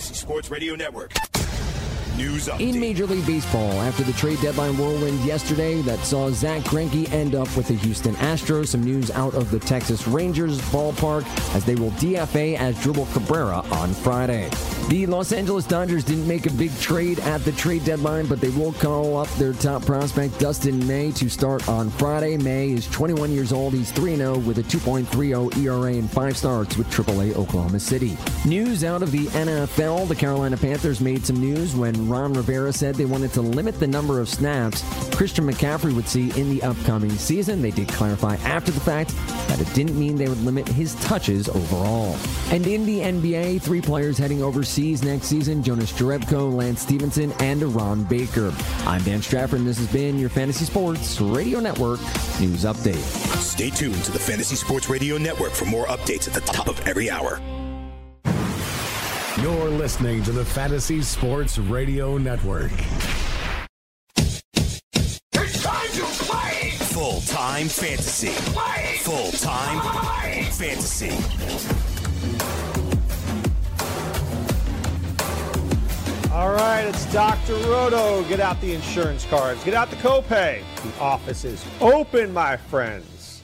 Fantasy Sports Radio Network. News update. In Major League Baseball, after the trade deadline whirlwind yesterday that saw Zack Greinke end up with the Houston Astros, some news out of the Texas Rangers ballpark as they will DFA Asdrubal Cabrera on Friday. The Los Angeles Dodgers didn't make a big trade at the trade deadline, but they will call up their top prospect, Dustin May, to start on Friday. May is 21 years old. He's 3 0 with a 2.30 ERA and five starts with AAA Oklahoma City. News out of the NFL the Carolina Panthers made some news when Ron Rivera said they wanted to limit the number of snaps Christian McCaffrey would see in the upcoming season. They did clarify after the fact that it didn't mean they would limit his touches overall. And in the NBA, three players heading overseas next season Jonas Jerebko, Lance Stephenson, and Ron Baker. I'm Dan Strafford, and this has been your Fantasy Sports Radio Network News Update. Stay tuned to the Fantasy Sports Radio Network for more updates at the top of every hour. You're listening to the Fantasy Sports Radio Network. It's time to play! Full time fantasy. Play! Full time fantasy. All right, it's Dr. Roto. Get out the insurance cards. Get out the copay. The office is open, my friends.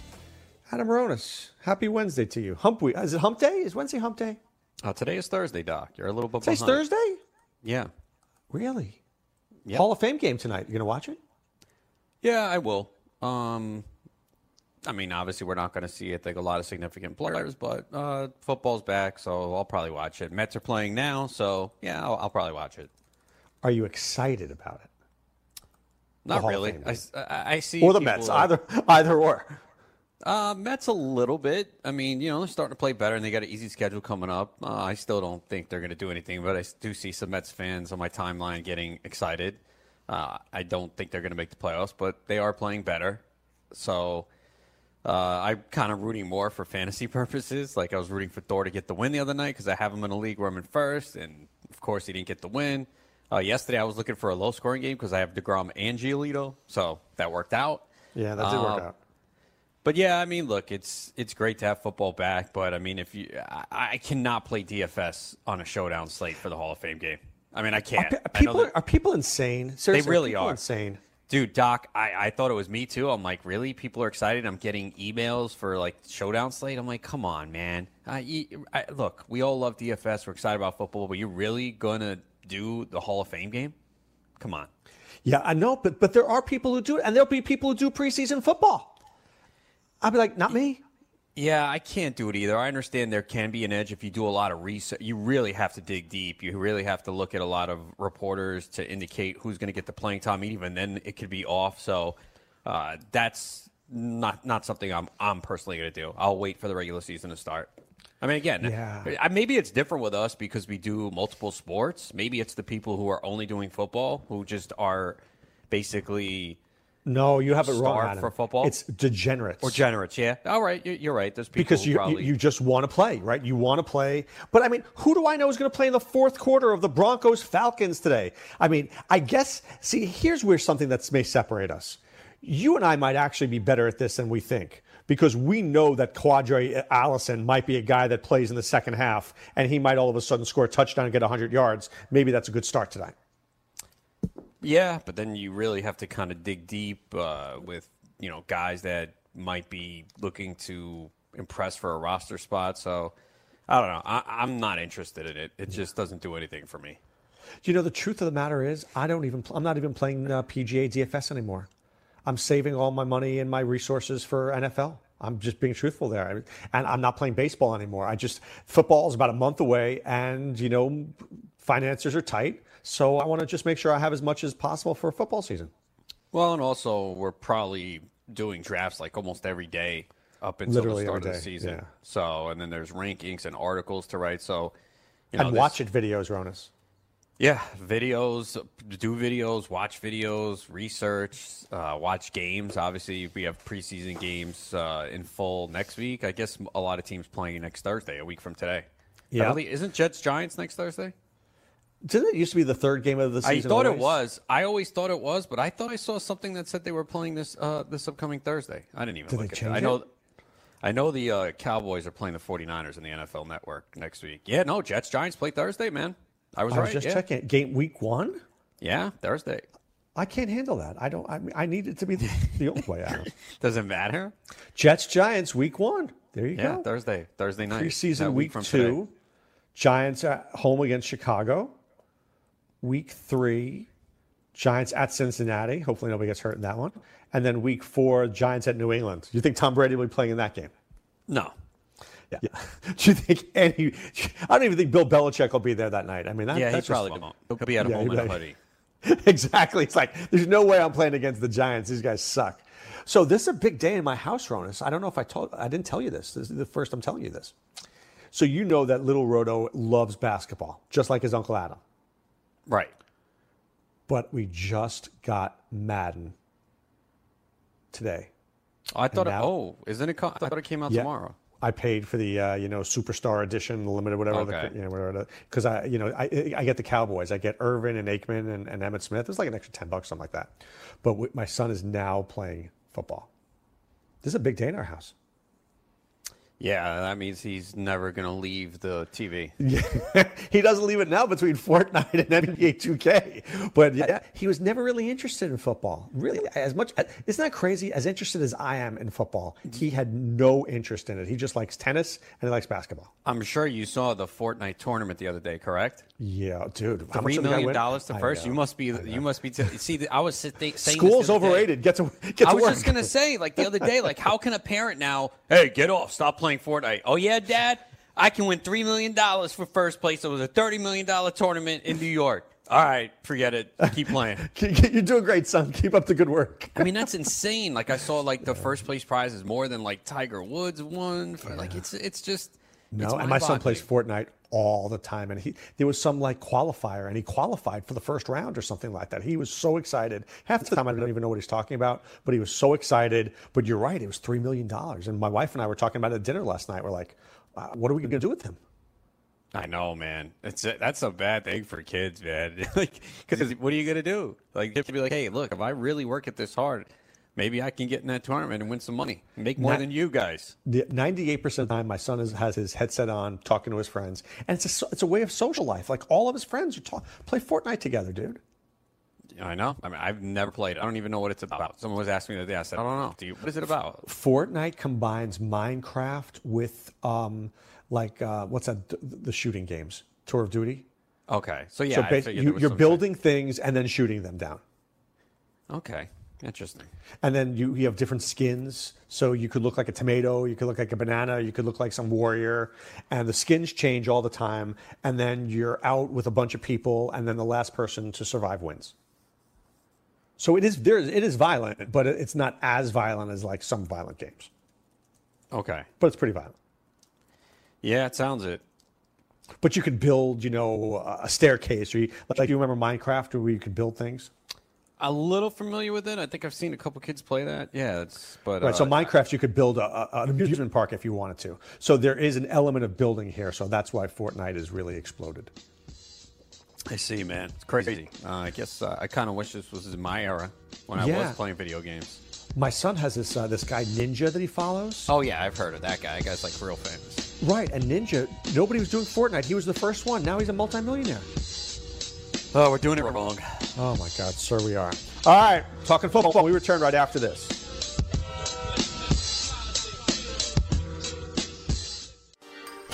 Adam Ronis, happy Wednesday to you. Hump week. Is it hump day? Is Wednesday hump day? Uh, today is Thursday, Doc. You're a little bit Today's behind. Thursday? Yeah. Really? Yep. Hall of Fame game tonight. You going to watch it? Yeah, I will. Um, I mean, obviously, we're not going to see, I think, a lot of significant players, but uh, football's back, so I'll probably watch it. Mets are playing now, so yeah, I'll, I'll probably watch it. Are you excited about it? Not really. Fame I, game. s- I- I see. Or the Mets? uh, Either, either or. Uh, Mets a little bit. I mean, you know, they're starting to play better, and they got an easy schedule coming up. Uh, I still don't think they're going to do anything, but I do see some Mets fans on my timeline getting excited. Uh, I don't think they're going to make the playoffs, but they are playing better. So uh, I'm kind of rooting more for fantasy purposes. Like I was rooting for Thor to get the win the other night because I have him in a league where I'm in first, and of course he didn't get the win. Uh, yesterday I was looking for a low scoring game because I have Degrom and Giolito, so that worked out. Yeah, that did work Uh, out. But yeah, I mean, look, it's it's great to have football back, but I mean, if you, I, I cannot play DFS on a showdown slate for the Hall of Fame game. I mean, I can't. Pe- I People, that- are people insane? Seriously, really people are. insane. dude, Doc, I, I thought it was me too. I'm like, really? People are excited. I'm getting emails for like showdown slate. I'm like, come on, man. You, I, look, we all love DFS. We're excited about football, but you're really gonna do the Hall of Fame game? Come on. Yeah, I know, but but there are people who do it, and there'll be people who do preseason football. I'll be like, not me. Yeah, I can't do it either. I understand there can be an edge if you do a lot of research. You really have to dig deep. You really have to look at a lot of reporters to indicate who's going to get the playing time. Even then, it could be off. So uh, that's not not something I'm I'm personally going to do. I'll wait for the regular season to start. I mean, again, Yeah. Maybe it's different with us because we do multiple sports. Maybe it's the people who are only doing football who just are basically No, you have it wrong. Adam. for football? It's degenerates. or. Yeah, all right, you- you're right. There's people because you, probably you you just want to play, right? You want to play. But I mean, who do I know is going to play in the fourth quarter of the Broncos Falcons today? I mean, I guess see, here's where something that may separate us. You and I might actually be better at this than we think because we know that Qadree Ollison might be a guy that plays in the second half and he might all of a sudden score a touchdown and get 100 yards. Maybe that's a good start tonight. Yeah, but then you really have to kind of dig deep uh, with you know guys that might be looking to impress for a roster spot. So I don't know. I, I'm not interested in it. It just doesn't do anything for me. You know the truth of the matter is I don't even I'm not even playing uh, PGA DFS anymore. I'm saving all my money and my resources for NFL. I'm just being truthful there, and I'm not playing baseball anymore. I just football is about a month away, and you know finances are tight, so I want to just make sure I have as much as possible for football season. Well, and also we're probably doing drafts like almost every day up until Literally the start of the season. yeah. So and then there's rankings and articles to write. So you know, and watch it videos, Ronis. Yeah, videos, do videos, watch videos, research, uh, watch games. Obviously, we have preseason games uh, in full next week. I guess a lot of teams playing next Thursday, a week from today. Yeah. isn't Jets Giants next Thursday? Didn't it used to be the third game of the season? I thought it was. I always thought it was, but I thought I saw something that said they were playing this uh, this upcoming Thursday. I didn't even Did they look at it. I know. I know the uh, Cowboys are playing the 49ers in the NFL Network next week. Yeah, no, Jets Giants play Thursday, man. I was I was right. just yeah. checking it. Game week one. Yeah, Thursday. I can't handle that. I don't. I, mean, I need it to be the, the old way out. Doesn't matter. Jets Giants week one. There you Yeah, go. Thursday. Thursday night. Preseason week, from two. today. Giants at home against Chicago. Week three, Giants at Cincinnati. Hopefully nobody gets hurt in that one. And then week four, Giants at New England. You think Tom Brady will be playing in that game? No. Yeah. Do you think any? I don't even think Bill Belichick will be there that night. I mean, that, Yeah, he that's just probably fun. won't. He'll be at Yeah, home in a hoodie. exactly. It's like there's no way I'm playing against the Giants. These guys suck. So this is a big day in my house, Ronis. I don't know if I told. I didn't tell you this. This is the first I'm telling you this. So you know that little Roto loves basketball, just like his uncle Adam. Right. But we just got Madden today. I thought. now- it, oh, isn't it? I thought it came out Yeah. tomorrow. I paid for the uh, you know superstar edition, the limited whatever, Okay. the, you know whatever, because I you know I I get the Cowboys, I get Irvin and Aikman and, and Emmitt Smith. It's like an extra ten bucks, something like that. But w- my son is now playing football. This is a big day in our house. Yeah, that means he's never going to leave the TV. he doesn't leave it now between Fortnite and NBA 2K. But yeah, he was never really interested in football. Really, as much isn't that crazy? As interested as I am in football, he had no interest in it. He just likes tennis and he likes basketball. I'm sure you saw the Fortnite tournament the other day, correct? Yeah, dude. Three million dollars to first. You must be. You must be. T- see, I was saying School's other day. overrated. Get to get to I was work. just gonna say, like the other day, like how can a parent now? Hey, get off! Stop playing Fortnite. Oh yeah, Dad, I can win three million dollars for first place. It was a thirty million dollar tournament in New York. All right, forget it. Keep playing. You're doing great, son. Keep up the good work. I mean, that's insane. Like I saw, like the first place prize is more than like Tiger Woods won. For, Like it's it's just No, and my son plays. Fortnite all the time, and he there was some like qualifier, and he qualified for the first round or something like that. He was so excited. Half the time, I don't even know what he's talking about, but he was so excited. But you're right, it was three million dollars, and my wife and I were talking about it at dinner last night. We're like, uh, what are we going to do with him? I know, man. It's a, that's a bad thing for kids, man. like, because what are you gonna do? Like, you have to be like, hey, look, if I really work at this hard, maybe I can get in that tournament and win some money, make more Not- than you guys. The 98% of the time, my son is, has his headset on, talking to his friends, and it's a, it's a way of social life. Like all of his friends are talk, play Fortnite together, dude. I know. I mean, I've never played. I don't even know what it's about. Someone was asking me the other day. I said, I don't know. Do you, what is it about? Fortnite combines Minecraft with um, like uh, what's that? The shooting games, Tour of Duty. Okay, so yeah, so I bas- figured there you, some- building things and then shooting them down. Okay, interesting. And then you, you have different skins. So you could look like a tomato, you could look like a banana, you could look like some warrior. And the skins change all the time. And then you're out with a bunch of people, and then the last person to survive wins. So it is there. It is violent, but it's not as violent as like some violent games. Okay, But it's pretty violent. yeah, it sounds it. But you could build, you know, a staircase, or you, like you remember Minecraft, where you could build things. A little familiar with it. I think I've seen a couple kids play that. Yeah, it's but Right. So uh, Minecraft, you could build a, a, an amusement park if you wanted to. So there is an element of building here. So that's why Fortnite has really exploded. I see, man. It's crazy. Uh, I guess uh, I kind of wish this was in my era when I Yeah. was playing video games. My son has this uh, this guy Ninja that he follows. Oh yeah, I've heard of that guy. That guy's like real famous. Right. And Ninja, nobody was doing Fortnite. He was the first one. Now he's a multimillionaire. Oh, we're doing it wrong. Oh my God, sir, we are. All right, talking football. We return right after this.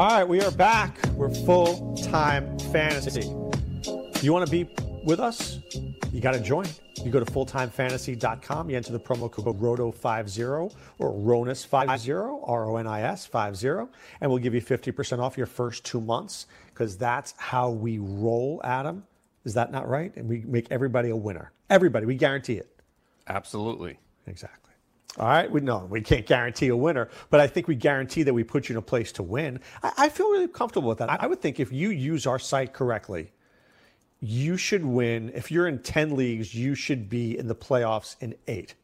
All right, we are back. We're full time fantasy. You want to be with us? You got to join. You go to fulltimefantasy.com. You enter the promo code ROTO50 or RONIS50, R O N I S 50, and we'll give you 50% off your first two months because that's how we roll, Adam. Is that not right? And we make everybody a winner. Everybody, we guarantee it. Absolutely. Exactly. All right, we know we can't guarantee a winner, but I think we guarantee that we put you in a place to win. I, I feel really comfortable with that. I, I would think if you use our site correctly, you should win. If you're in ten leagues, you should be in the playoffs in eight.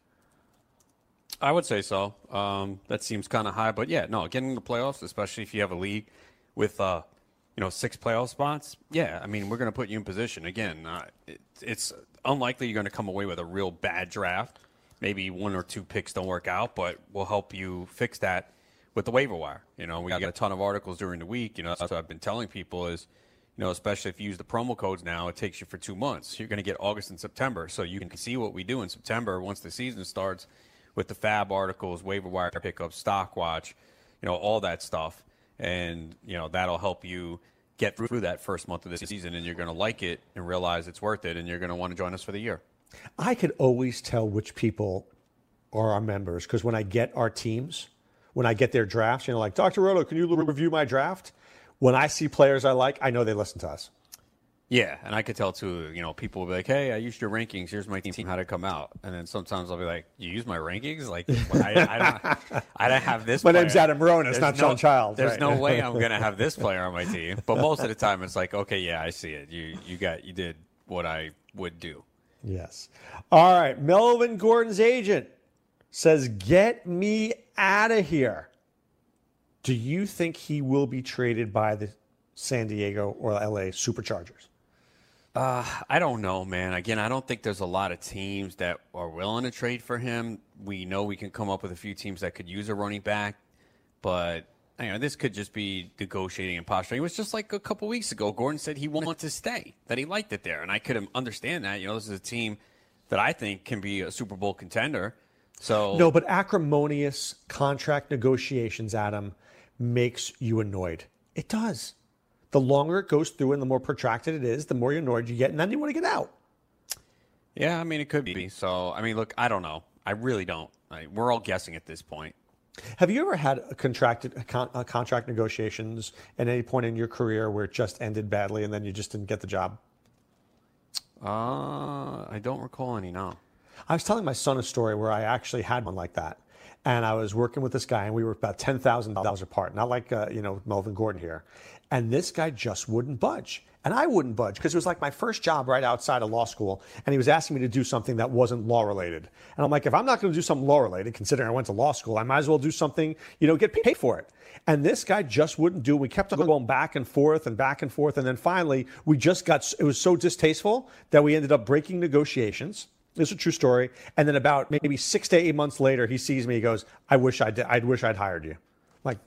I would say so. Um, that seems kind of high, but yeah, no, getting in the playoffs, especially if you have a league with uh, you know six playoff spots. Yeah, I mean we're going to put you in position again. Uh, it, it's unlikely you're going to come away with a real bad draft. Maybe one or two picks don't work out, but we'll help you fix that with the waiver wire. You know, we got a ton of articles during the week. You know, that's what I've been telling people is, you know, especially if you use the promo codes now, it takes you for two months. You're going to get August and September, so you can see what we do in September once the season starts with the fab articles, waiver wire pickups, stock watch, you know, all that stuff. And, you know, that'll help you get through that first month of the season and you're going to like it and realize it's worth it and you're going to want to join us for the year. I could always tell which people are our members because when I get our teams, when I get their drafts, you know, like, Dr. Roto, can you review my draft? When I see players I like, I know they listen to us. Yeah, and I could tell too. You know, people will be like, "Hey, I used your rankings. Here's my team. How to come out?" And then sometimes I'll be like, "You use my rankings? Like, I, I, don't, I don't have this." my player. name's Adam Ronis, There's not no, Sean Childs. There's right? no way I'm gonna have this player on my team. But most of the time, it's like, okay, yeah, I see it. You you got you did what I would do. Yes. All right. Melvin Gordon's agent says, "Get me out of here." Do you think he will be traded by the San Diego or LA Superchargers? Uh, I don't know, man. Again, I don't think there's a lot of teams that are willing to trade for him. We know we can come up with a few teams that could use a running back, but you know, this could just be negotiating and posturing. It was just like a couple weeks ago. Gordon said he wanted to stay, that he liked it there, and I could understand that. You know, this is a team that I think can be a Super Bowl contender. So No, but acrimonious contract negotiations, Adam, makes you annoyed. It does. The longer it goes through and the more protracted it is, the more annoyed you get, and then you want to get out. Yeah, I mean, it could be. So, I mean, look, I don't know. I really don't. I, we're all guessing at this point. Have you ever had a contracted a con, a contract negotiations at any point in your career where it just ended badly and then you just didn't get the job? Uh, I don't recall any now. I was telling my son a story where I actually had one like that, and I was working with this guy, and we were about ten thousand dollars apart, not like uh, you know Melvin Gordon here, and this guy just wouldn't budge. And I wouldn't budge because it was like my first job right outside of law school. And he was asking me to do something that wasn't law related. And I'm like, if I'm not going to do something law related, considering I went to law school, I might as well do something, you know, get paid for it. And this guy just wouldn't do. We kept going back and forth and back and forth. And then finally, we just got, it was so distasteful that we ended up breaking negotiations. This is a true story. And then about maybe six to eight months later, he sees me. He goes, "I wish I did. I wish I'd hired you." Like,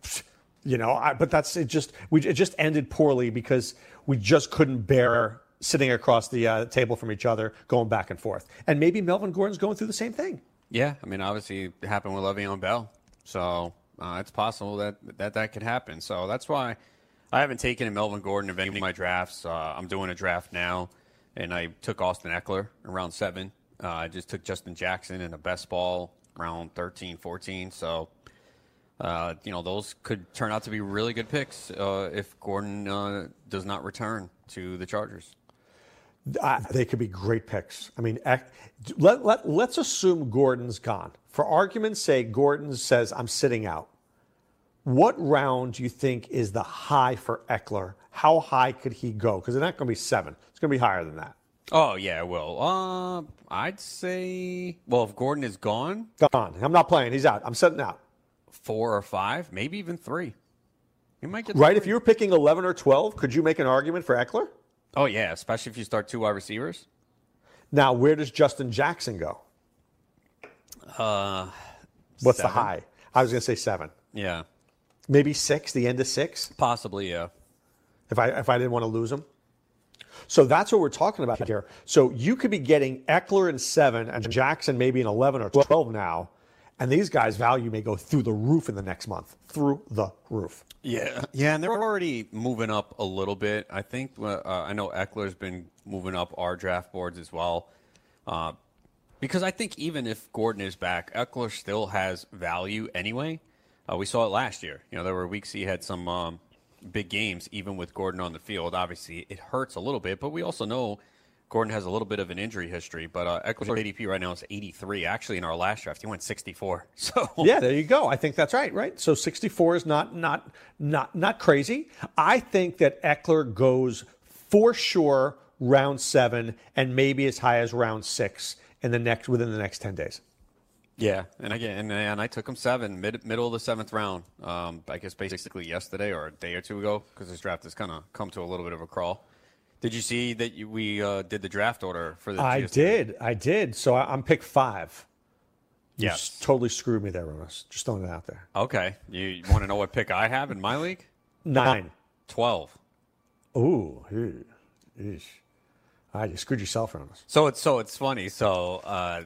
you know. I, but that's it. Just we it just ended poorly because we just couldn't bear sitting across the uh, table from each other, going back and forth. And maybe Melvin Gordon's going through the same thing. Yeah, I mean, obviously, it happened with Le'Veon Bell, so uh, it's possible that, that that could happen. So that's why I haven't taken a Melvin Gordon in any of my drafts. Uh, I'm doing a draft now, and I took Austin Ekeler around seven. Uh, I just took Justin Jackson in a best ball round 13, 14. So, uh, you know, those could turn out to be really good picks uh, if Gordon uh, does not return to the Chargers. Uh, they could be great picks. I mean, let, let, let's assume Gordon's gone. For argument's sake, Gordon says, I'm sitting out. What round do you think is the high for Ekeler? How high could he go? Because it's not going to be seven. It's going to be higher than that. Oh yeah, well. Uh, I'd say. Well, if Gordon is gone, Gone. I'm not playing. He's out. I'm sitting out. four or five, maybe even three. He might get Right? If you were picking 11 or 12, could you make an argument for Ekeler? Oh yeah, especially if you start two wide receivers. Now, where does Justin Jackson go? Uh, What's the high? I was going to say seven. Yeah, Maybe six, the end of six, possibly. Yeah. if I, if I didn't want to lose him. So that's what we're talking about here. So you could be getting Ekeler in seven and Jackson maybe in 11 or 12 now. And these guys' value may go through the roof in the next month. Through the roof. Yeah, yeah, and they're already moving up a little bit. I think uh, I know Ekeler's been moving up our draft boards as well, uh, because I think even if Gordon is back, Ekeler still has value anyway. Uh, we saw it last year. You know, there were weeks he had some um, big games, even with Gordon on the field. Obviously, it hurts a little bit, but we also know Gordon has a little bit of an injury history, but uh, Ekeler's ADP right now is 83. Actually, in our last draft, he went 64. So Yeah, there you go. I think that's right, right? So 64 is not not not not crazy. I think that Ekeler goes for sure round 7 and maybe as high as round 6 in the next within the next 10 days. Yeah, and again, and, and I took him seven, mid, middle of the seventh round. Um, I guess basically yesterday or a day or two ago, because this draft has kind of come to a little bit of a crawl. Did you see that you, we uh, did the draft order for the? I GST? did. I did. So I, am pick 5. You Yes. s- totally screwed me there, Ronis. Just throwing it out there. Okay, you want to know what pick I have in my league? 9. Twelve. Ooh. ew, eesh. All right, you screwed yourself, Ronis. So it's so it's funny. So uh,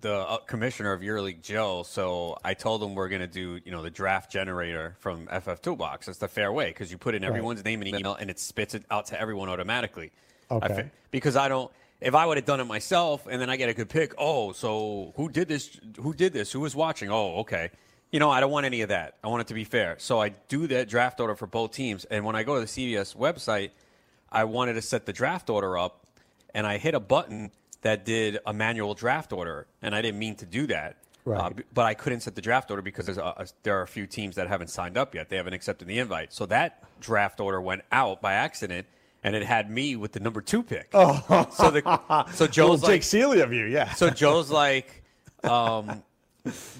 the commissioner of EuroLeague, Joe. So I told him we're gonna do you know the draft generator from FF Toolbox. It's the fair way because you put in everyone's name and email and it spits it out to everyone automatically. I Okay. fi- because I don't. If I would have done it myself and then I get a good pick, oh, so who did this? Who did this? Who was watching? Oh, okay. You know, I don't want any of that. I want it to be fair. So I do that draft order for both teams. And when I go to the CBS website, I wanted to set the draft order up, and I hit a button that did a manual draft order, and I didn't mean to do that. Right. Uh, but I couldn't set the draft order because there's a, a- there are a few teams that haven't signed up yet. They haven't accepted the invite. So that draft order went out by accident, and it had me with the number two pick. Oh. So the so Joe's Jake like Seeley of you, yeah. so Joe's like, um,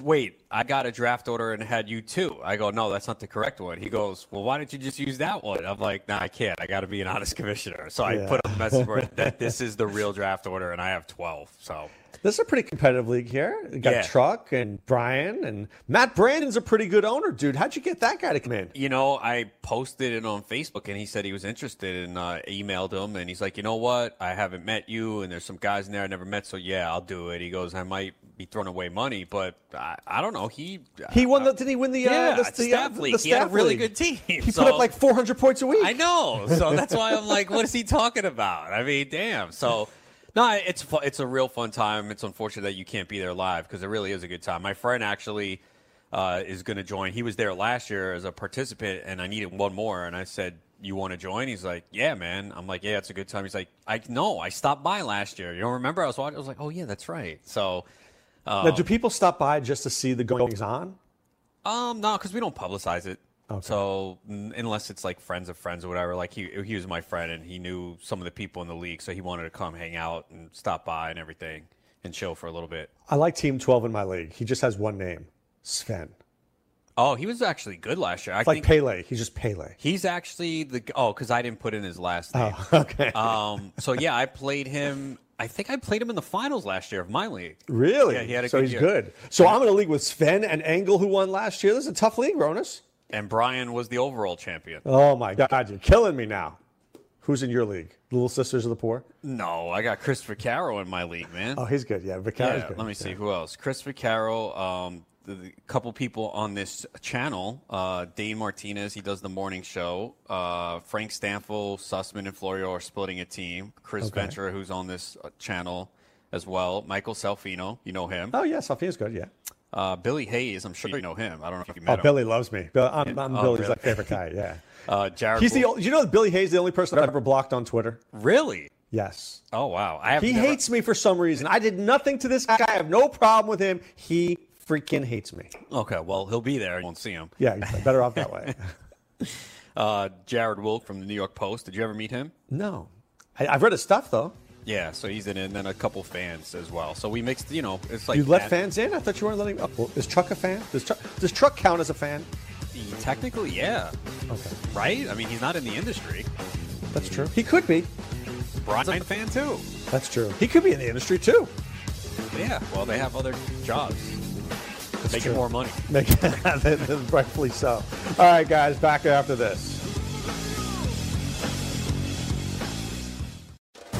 wait, I got a draft order and had you too. I go, no, that's not the correct one. He goes, well, why don't you just use that one? I'm like, nah, I can't. I got to be an honest commissioner. So I Yeah. put up a message for it that this is the real draft order and I have 12. So This is a pretty competitive league here. You got Yeah. Truck and Brian and Matt Brandon's a pretty good owner, dude. How'd you get that guy to come in? You know, I posted it on Facebook and he said he was interested and uh, emailed him and he's like, you know what? I haven't met you and there's some guys in there I never met, so yeah, I'll do it. He goes, I might be throwing away money, but I, I don't know. He He won the didn't he win the Yeah, uh, the, the, staff uh, league. the He had a really league. good team, He so- put up like 400 points a week. I know. So that's why I'm like, what is he talking about? I mean, damn. So, no, it's fu- it's a real fun time. It's unfortunate that you can't be there live because it really is a good time. My friend actually uh, is going to join. He was there last year as a participant, and I needed one more. And I said, "You want to join?" He's like, "Yeah, man." I'm like, "Yeah, it's a good time." He's like, "I know. I stopped by last year. You don't remember? I was watching. I was like, oh yeah, that's right." So. now, do people stop by just to see the goings on? Um, no, because we don't publicize it. So unless it's like friends of friends or whatever, like he he was my friend and he knew some of the people in the league, so he wanted to come hang out and stop by and everything and chill for a little bit. I like Team 12 in my league. He just has one name, Sven. Oh, he was actually good last year. I It's like think Pele. He's just Pele. he's actually the oh, because I didn't put in his last name. Oh, okay. Um, so yeah, I played him. I think I played him in the finals last year of my league. really? yeah, he had a so good he's year. good. So I'm in a league with Sven and Engel, who won last year. This is a tough league, Ronis. And Brian was the overall champion. Oh my God, you're killing me now. Who's in your league? Little Sisters of the Poor? No, I got Christopher Caro in my league, man. Oh, he's good. Yeah, Vicari's Yeah, good. let me see who else. Christopher Carroll, um, the, the couple people on this channel. Uh, Dane Martinez, he does the morning show. Uh, Frank Stanfill, Sussman, and Florio are splitting a team. Chris Okay. Ventura, who's on this uh, channel as well. Michael Salfino, you know him. Oh, yeah, Sophia's good. Yeah. Uh, Billy Hayes, I'm sure you know him. I don't know if you Oh, met him. Billy loves me. Bill, I'm, I'm Oh, Billy's really? like favorite guy. Yeah. Uh, Jared. He's the. Bull- You know, Billy Hayes, the only person I've ever blocked on Twitter. really. Yes. Oh wow, I have. He never- hates me for some reason. I did nothing to this guy. I have no problem with him. He freaking hates me. Okay, well he'll be there. You won't see him. Yeah, better off that way. Uh, Jared Wilk from the New York Post. Did you ever meet him? No, I, I've read his stuff though. Yeah, so he's in it, and then a couple fans as well. So we mixed, you know, it's like You let fans in? I thought you weren't letting. Oh, well, is Truck a fan? Does Truck, does Truck count as a fan? Technically, yeah, Okay, right. I mean, he's not in the industry. that's true. He could be. Brian's a fan too. That's true. He could be in the industry too. Yeah. Well, they have other jobs, making true. more money. Make, rightfully so. All right, guys, back after this.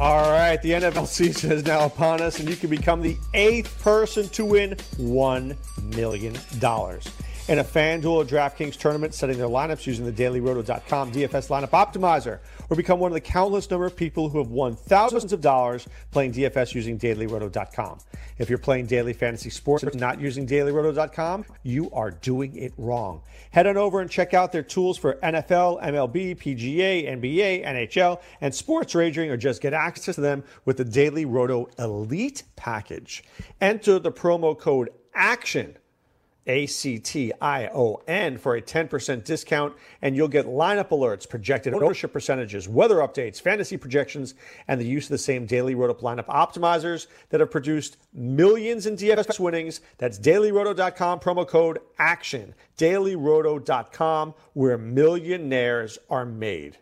All right, the NFL season is now upon us, and you can become the eighth person to win $1 million in a FanDuel or DraftKings tournament, setting their lineups using the DailyRoto.com DFS lineup optimizer, or become one of the countless number of people who have won thousands of dollars playing DFS using DailyRoto.com. If you're playing daily fantasy sports and not using DailyRoto.com, you are doing it wrong. Head on over and check out their tools for NFL, MLB, PGA, NBA, NHL, and sports wagering, or just get access to them with the Daily Roto Elite package. Enter the promo code ACTION a C T I O N for a 10% discount, and you'll get lineup alerts, projected ownership percentages, weather updates, fantasy projections, and the use of the same daily roto lineup optimizers that have produced millions in DFS winnings. That's dailyroto.com, promo code ACTION. Dailyroto.com, where millionaires are made.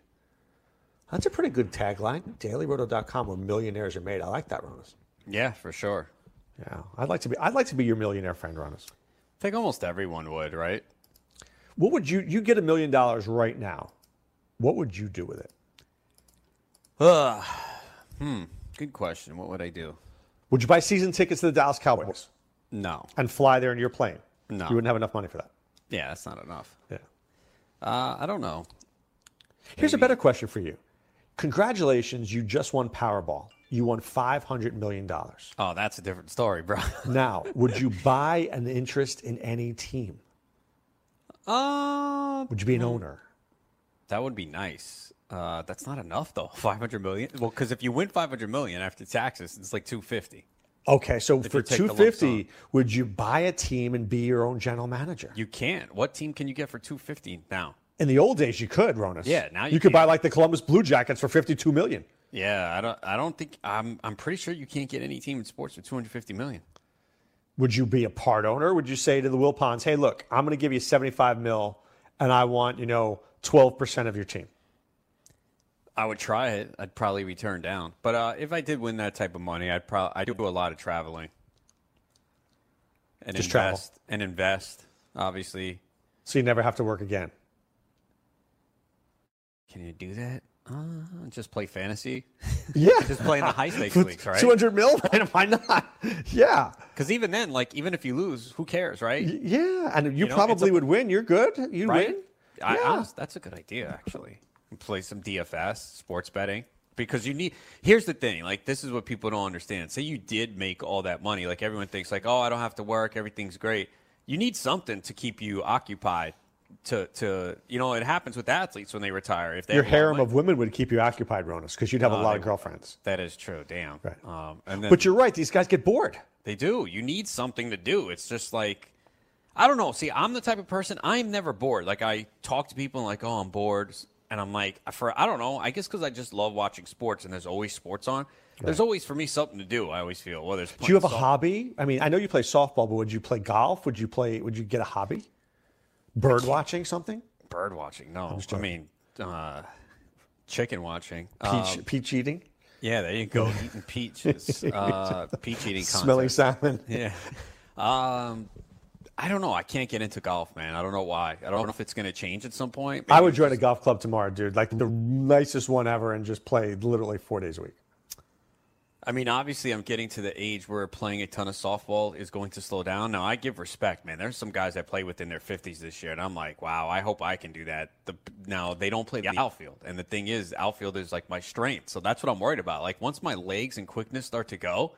That's a pretty good tagline. Dailyroto.com, where millionaires are made. I like that, Ronis. Yeah, for sure. Yeah, I'd like to be. I'd like to be your millionaire friend, Ronis. I think almost everyone would, right? What would you you get a million dollars right now? What would you do with it? Uh, hmm. Good question. What would I do? Would you buy season tickets to the Dallas Cowboys No. and fly there in your plane? No. You wouldn't have enough money for that. Yeah, that's not enough. Yeah. Uh, I don't know. Here's a better question for you. Congratulations, you just won Powerball. You won $500 million. Oh, that's a different story, bro. Now, would you buy an interest in any team? uh, Would you be an owner? that would be nice. Uh, that's not enough though. 500 million. Well, because if you win 500 million after taxes, it's like 250. Okay, so If for you take the lump 250, sum. would you buy a team and be your own general manager? You can't. What team can you get for 250 now? In the old days, you could, Ronis. Yeah, now you could buy like the Columbus Blue Jackets for 52 million. Yeah, I don't. I don't think. I'm. I'm pretty sure you can't get any team in sports for 250 million. Would you be a part owner? Would you say to the Wilpons, "Hey, look, I'm going to give you 75 mil, and I want you know 12 percent of your team"? I would try it. I'd probably be turned down. But uh, if I did win that type of money, I'd probably I do a lot of traveling and Just travel. invest and invest. Obviously, So you never have to work again. can you do that? Uh, just play fantasy. Yeah, Just play in the high stakes leagues, right? 200 mil. Why not? Yeah, Because even then, like even if you lose, who cares, right? yeah, and you, You know, probably a- would win. You're good. You right? win. I, Yeah. honest- that's a good idea, actually. Play some DFS, sports betting, because you need. Here's the thing: like this is what people don't understand. Say you did make all that money, like everyone thinks, like, oh, I don't have to work, everything's great. You need something to keep you occupied. To, to you know, it happens with athletes when they retire. If they Your a harem of women would keep you occupied, Ronis, because you'd have a Oh, lot of girlfriends. that is true. Damn. Right. Um, and then, But you're right; these guys get bored. They do. You need something to do. It's just like I don't know. See, I'm the type of person I'm never bored. Like I talk to people and like, oh, I'm bored, and I'm like, for I don't know. I guess because I just love watching sports, and there's always sports on. There's always for me something to do. I always feel. Well, there's. Do you have a playing hobby? I mean, I know you play softball, but would you play golf? Would you play? Would you get a hobby? Bird watching something? Bird watching? No, I mean, uh, chicken watching. Peach, Um, peach eating? yeah, there you go. Eating peaches. Uh, peach eating. Smelling salmon? Yeah. Um, I don't know. I can't get into golf, man. I don't know why. I don't know if it's going to change at some point. I would join a golf club tomorrow, dude. Like the nicest one ever, and just play literally four days a week. I mean, obviously, I'm getting to the age where playing a ton of softball is going to slow down. Now, I give respect, man. There's some guys that play within their 50s this year, and I'm like, wow, I hope I can do that. The, now, they don't play the outfield, and the thing is, outfield is like my strength, so that's what I'm worried about. Like, once my legs and quickness start to go,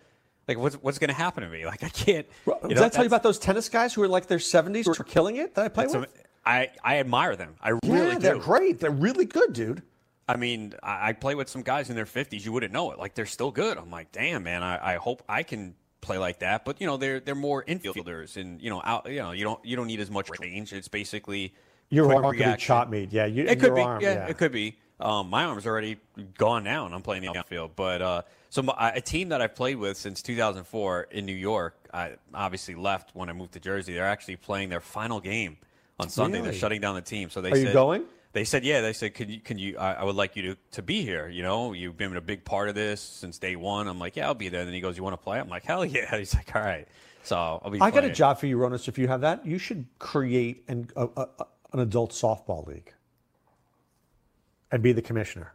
like, what's what's going to happen to me? Like, I can't. Did know, I tell you about those tennis guys who are like their 70s who are killing it that I play with? I I admire them. I Yeah, really they're great. They're really good, dude. I mean, I, I play with some guys in their 50s. You wouldn't know it. Like they're still good. I'm like, damn, man. I, I hope I can play like that. But you know, they're they're more infielders, and you know, out. You know, you don't you don't need as much range. It's basically Your quick arm could be reaction. chop meat. Yeah, you, It could your be. arm, yeah, it could be. Um, my arm's already gone now, and I'm playing the outfield. But uh, so my, a team that I've played with since 2004 in New York, I obviously left when I moved to Jersey. They're actually playing their final game on Sunday. They're shutting down the team. So they Are you going? They said, yeah. They said, can you? Can you? I, I would like you to, to be here. You know, you've been a big part of this since day one. I'm like, yeah, I'll be there. then he goes, you want to play? I'm like, hell yeah. He's like, all right. So I'll be. I got a job for you, Ronas. If you have that, you should create an, a, a, an adult softball league and be the commissioner.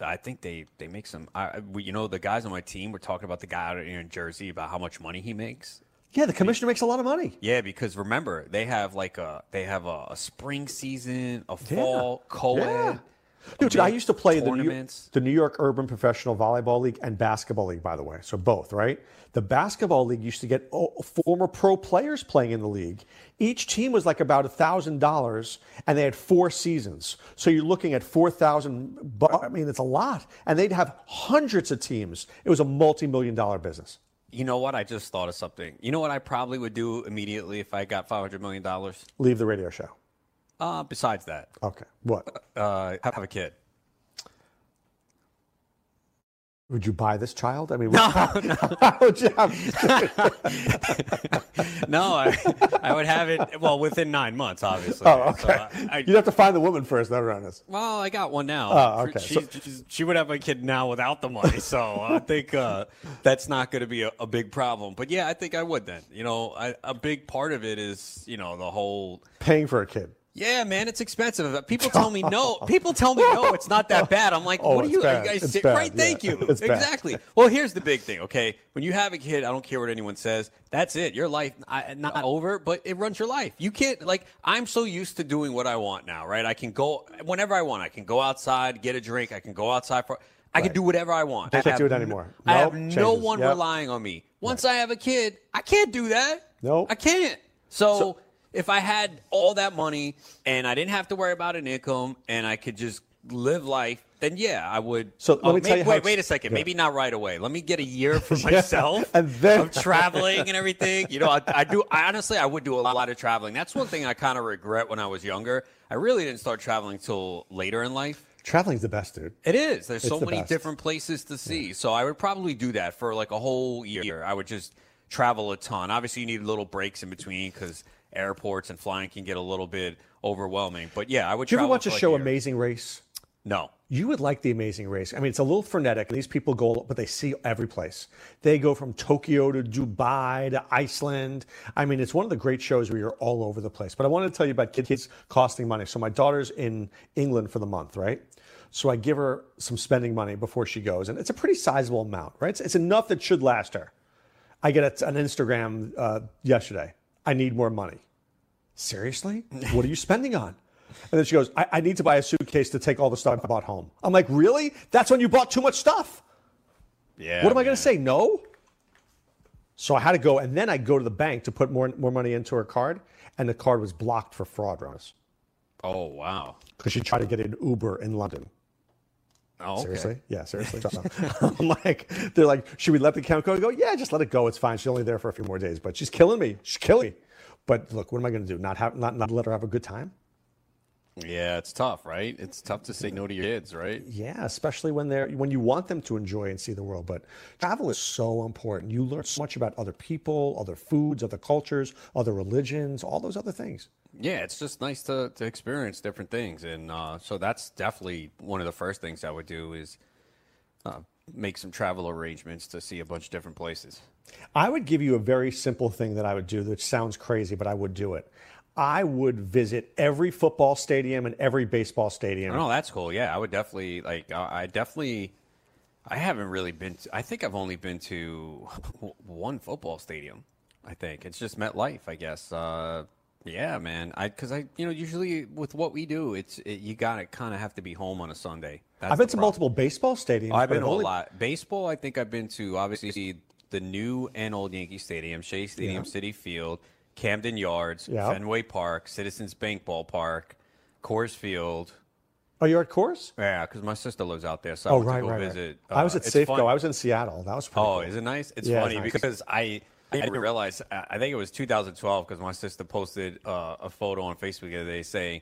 I think they they make some. I, we, you know, the guys on my team were talking about the guy out here in Jersey about how much money he makes. Yeah, the commissioner makes a lot of money. Yeah, because remember they have like a they have a, a spring season, a fall co-ed. Yeah. Dude, I used to play the New, tournaments. the New York Urban Professional Volleyball League and Basketball League, by the way. So both, right? The Basketball League used to get oh, former pro players playing in the league. Each team was like about thousand dollars, and they had four seasons. So you're looking at four thousand. I mean, it's a lot, and they'd have hundreds of teams. It was a multi-million dollar business. You know what? I just thought of something. You know what I probably would do immediately if I got five hundred million dollars. Leave the radio show. Uh, besides that, Okay, what? uh, have a kid. Would you buy this child? I mean, no, no. Would have- No, I, I would have it. Well, within nine months, obviously. oh, So okay. I, I, You'd have to find the woman first, though, Ernest. well, I got one now. Oh, okay. She, So- she's- she would have a kid now without the money, so I think uh, that's not going to be a, a big problem. But yeah, I think I would then. You know, I, a big part of it is you know the whole Paying for a kid. Yeah, man, it's expensive. Uh, people tell me no. People tell me no, it's not that bad. I'm like, Oh, what are you? Are you guys bad, right? Thank yeah. you. It's bad. exactly. Well, here's the big thing. Okay, when you have a kid, I don't care what anyone says. That's it. Your life I, not over, but it runs your life. You can't like. I'm so used to doing what I want now, right? I can go whenever I want. I can go outside, get a drink. I can go outside for. I can do whatever I want. I can't I do it anymore. I Nope, have no one Yep. relying on me. Once I have a kid, I can't do that. Nope. I can't. so if I had all that money and I didn't have to worry about an income and I could just live life, then yeah, I would. So let Oh, me tell may- you Wait, wait a second. yeah. Maybe not right away. Let me get a year for myself and then- of traveling and everything. You know, I, I do. I honestly, I would do a lot of traveling. That's one thing I kind of regret when I was younger. I really didn't start traveling till later in life. Traveling's the best, dude. It is. There's so the many best. different places to see. So I would probably do that for like a whole year. I would just travel a ton. Obviously, you need little breaks in between because airports and flying can get a little bit overwhelming. But yeah, I would. Did you ever watch for the like a show. Amazing Race? No. You would like the Amazing Race. I mean, it's a little frenetic. These people go, but they see every place. They go from Tokyo to Dubai to Iceland. I mean, it's one of the great shows where you're all over the place. But I wanted to tell you about kids costing money. So my daughter's in England for the month, right? So I give her some spending money before she goes, and it's a pretty sizable amount, right? It's, it's enough that should last her. I get a, an Instagram uh, yesterday. I need more money. Seriously? What are you spending on? And then she goes, I, I need to buy a suitcase to take all the stuff I bought home. I'm like, really? That's when you bought too much stuff. Yeah. What am I going to say? No? So I had to go, and then I go to the bank to put more, more money into her card, and the card was blocked for fraud, Ronis, Oh wow. because she tried to get an Uber in London. Oh, okay. Seriously? Yeah, seriously. I'm like, they're like, should we let the account go? I go, yeah, just let it go. It's fine. She's only there for a few more days, but she's killing me. She's killing me. But look, what am I going to do? Not have, not, not let her have a good time? Yeah, it's tough, right? It's tough to say no to your kids, right? Yeah, especially when they're when you want them to enjoy and see the world. But travel is so important. You learn so much about other people, other foods, other cultures, other religions, all those other things. Yeah, it's just nice to, to experience different things, and uh, so that's definitely one of the first things I would do is uh, make some travel arrangements to see a bunch of different places. I would give you a very simple thing that I would do that sounds crazy, but I would do it. I would visit every football stadium and every baseball stadium. Oh, that's cool. Yeah, I would definitely like. I definitely. I haven't really been. To, I think I've only been to one football stadium. I think it's just MetLife. I guess. Uh, yeah, man. I because I you know usually with what we do, it's it, you gotta kind of have to be home on a Sunday. That's I've been to problem. multiple baseball stadiums. I've been to a only- lot. Baseball, I think I've been to obviously the new and old Yankee Stadium, Shea Stadium, Citi Field, Camden Yards, Yeah. Fenway Park, Citizens Bank Ballpark, Coors Field. Oh, you're at Coors? Yeah, because my sister lives out there, so I Oh, went right, to go right, visit. right. I was Uh, at Safeco. fun. I was in Seattle. That was pretty Oh, cool. is it nice? It's Yeah, funny it's nice. because I I didn't realize. I I think it was 2012 because my sister posted uh, a photo on Facebook the other day saying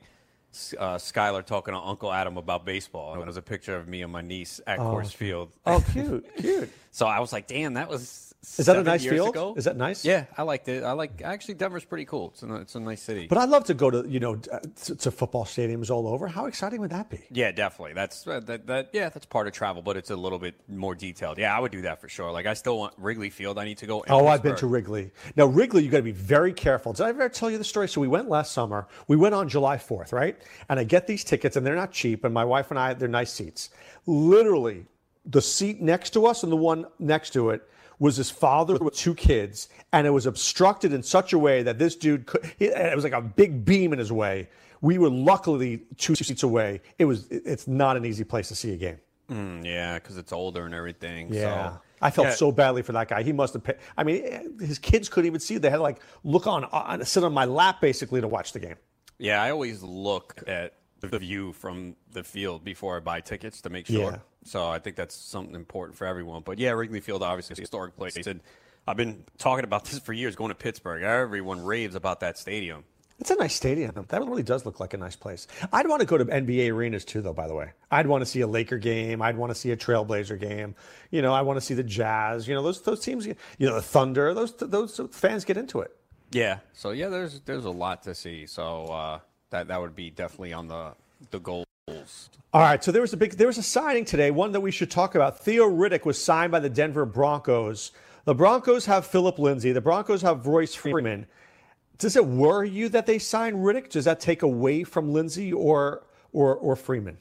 uh, Skylar talking to Uncle Adam about baseball. And it was a picture of me and my niece at Coors Field. Oh, cute, cute. So I was like, damn, that was Is that a nice field? ago. Is that nice? Yeah, I liked it. I like actually Denver's pretty cool. It's a, it's a nice city. But I'd love to go to you know to, to football stadiums all over. How exciting would that be? yeah, definitely. That's uh, that, that. Yeah, that's part of travel, but it's a little bit more detailed. Yeah, I would do that for sure. Like I still want Wrigley Field. I need to go. Oh, I've been to Wrigley. Now, Wrigley, you got to be very careful. Did I ever tell you the story? So we went last summer. We went on July 4th, right? And I get these tickets, and they're not cheap. And my wife and I, they're nice seats. Literally, the seat next to us and the one next to it was his father with two kids, and it was obstructed in such a way that this dude could. It was like a big beam in his way. We were luckily two seats away. It was. It's not an easy place to see a game. Mm, yeah, because it's older and everything. Yeah. So, I felt yeah. so badly for that guy. He must have paid. I mean, his kids couldn't even see. They had to like look on, on sit on my lap basically to watch the game. Yeah, I always look at the view from the field before I buy tickets to make sure. Yeah. So I think that's something important for everyone. But yeah, Wrigley Field obviously is a historic place. And I've been talking about this for years, going to Pittsburgh. Everyone raves about that stadium. It's a nice stadium. That really does look like a nice place. I'd want to go to NBA arenas too, though. By the way, I'd want to see a Laker game. I'd want to see a Trailblazer game. You know, I want to see the Jazz. You know, those those teams. You know, the Thunder. Those those fans get into it. Yeah. So yeah, there's there's a lot to see. So uh, that that would be definitely on the the goals. All right, so there was a big there was a signing today, one that we should talk about. Theo Riddick was signed by the Denver Broncos. The Broncos have Phillip Lindsay. The Broncos have Royce Freeman. Does it worry you that they signed Riddick? Does that take away from Lindsay or or or Freeman?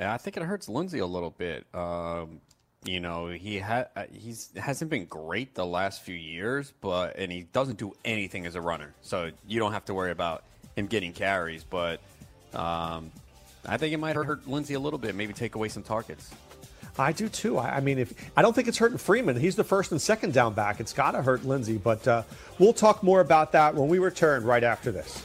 Yeah, I think it hurts Lindsay a little bit. Um, you know, he ha- uh, he's hasn't been great the last few years, but and he doesn't do anything as a runner, so you don't have to worry about him getting carries. But um, I think it might hurt Lindsay a little bit, maybe take away some targets. I do too. I, mean, if I don't think it's hurting Freeman. He's the first and second down back. It's got to hurt Lindsay, But uh, we'll talk more about that when we return right after this.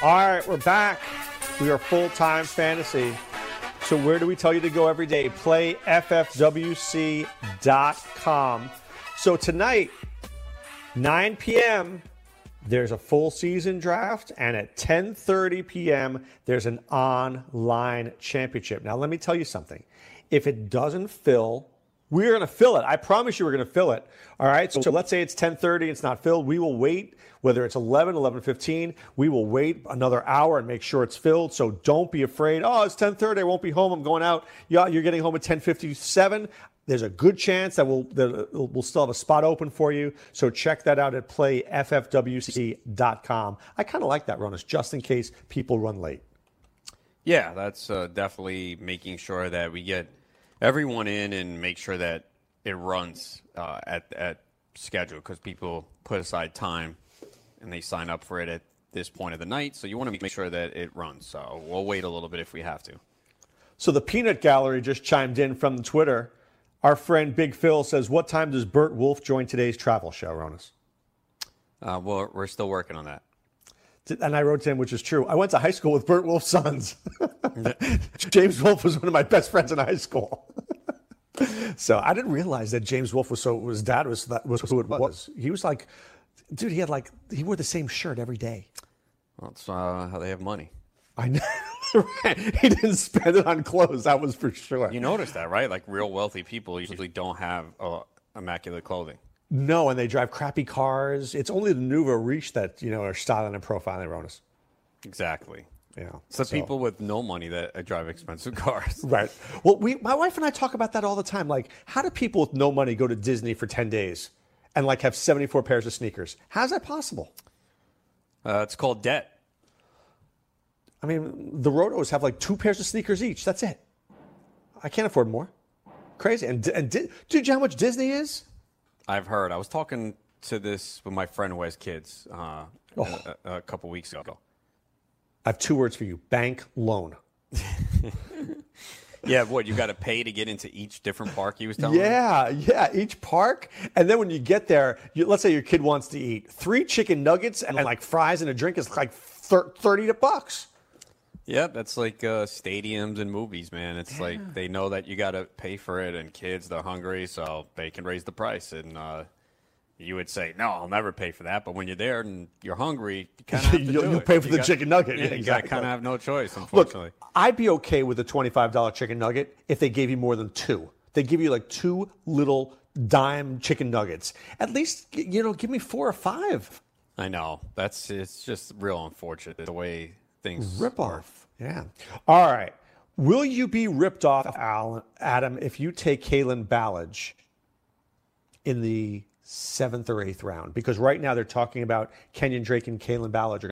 All right, we're back. We are full time fantasy. So, where do we tell you to go every day? Play PlayFFWC.com. So, tonight, 9 p.m., there's a full season draft, and at 10:30 p.m., there's an online championship. Now, let me tell you something. If it doesn't fill, we're going to fill it. I promise you, we're going to fill it. All right. So, so let's say it's 10:30, it's not filled. We will wait. Whether it's 11, 11:15, we will wait another hour and make sure it's filled. So don't be afraid. Oh, it's 10:30. I won't be home. I'm going out. Yeah, you're getting home at 10:57. There's a good chance that we'll that we'll still have a spot open for you. So check that out at playffwc.com. I kind of like that, Ronis, just in case people run late. Yeah, that's uh, definitely making sure that we get everyone in and make sure that it runs uh, at at schedule because people put aside time and they sign up for it at this point of the night. So you want to make sure that it runs. So we'll wait a little bit if we have to. So the Peanut Gallery just chimed in from Twitter. Our friend Big Phil says, "What time does Burt Wolf join today's travel show, Ronis?" Uh, well, we're still working on that. And I wrote to him, which is true. I went to high school with Burt Wolf's sons. James Wolf was one of my best friends in high school. so I didn't realize that James Wolf was so his dad was that was who it was. He was like, dude, he had like he wore the same shirt every day. Well, that's uh, how they have money. I know. he didn't spend it on clothes. That was for sure. You notice that, right? Like real wealthy people usually don't have uh, immaculate clothing. No, and they drive crappy cars. It's only the nouveau riche that you know are styling and profiling Ronis. Exactly. Yeah. So, the people with no money that uh, drive expensive cars. Right. Well, we, my wife and I talk about that all the time. Like, how do people with no money go to Disney for 10 days and like have 74 pairs of sneakers? How's that possible? Uh, it's called debt. I mean, the Rotos have like two pairs of sneakers each. That's it. I can't afford more. Crazy. And, and Di- dude, you know how much Disney is? I've heard. I was talking to this with my friend who has kids uh, Oh. a, a couple weeks ago. I have two words for you: bank loan. Yeah, what you got to pay to get into each different park? He was telling me. Yeah, yeah, each park. And then when you get there, you, let's say your kid wants to eat three chicken nuggets and like fries and a drink is like thir- 30 bucks. Yeah, that's like uh, stadiums and movies, man. It's like they know that you got to pay for it, and kids they're hungry, so they can raise the price. And uh, you would say, "No, I'll never pay for that." But when you're there and you're hungry, you kind of You'll- you'll pay for You the got- chicken nugget. Yeah, Yeah, you exactly. kind of have no choice, Unfortunately, Look, unfortunately. I'd be okay with a $25 chicken nugget if they gave you more than two. They give you like two little dime chicken nuggets. At least, you know, give me four or five. I know that's it's just real unfortunate the way things Rip off. Yeah. All right. Will you be ripped off, Alan, Adam, if you take Kalen Ballage in the seventh or eighth round? Because right now they're talking about Kenyon Drake and Kalen Ballage. are-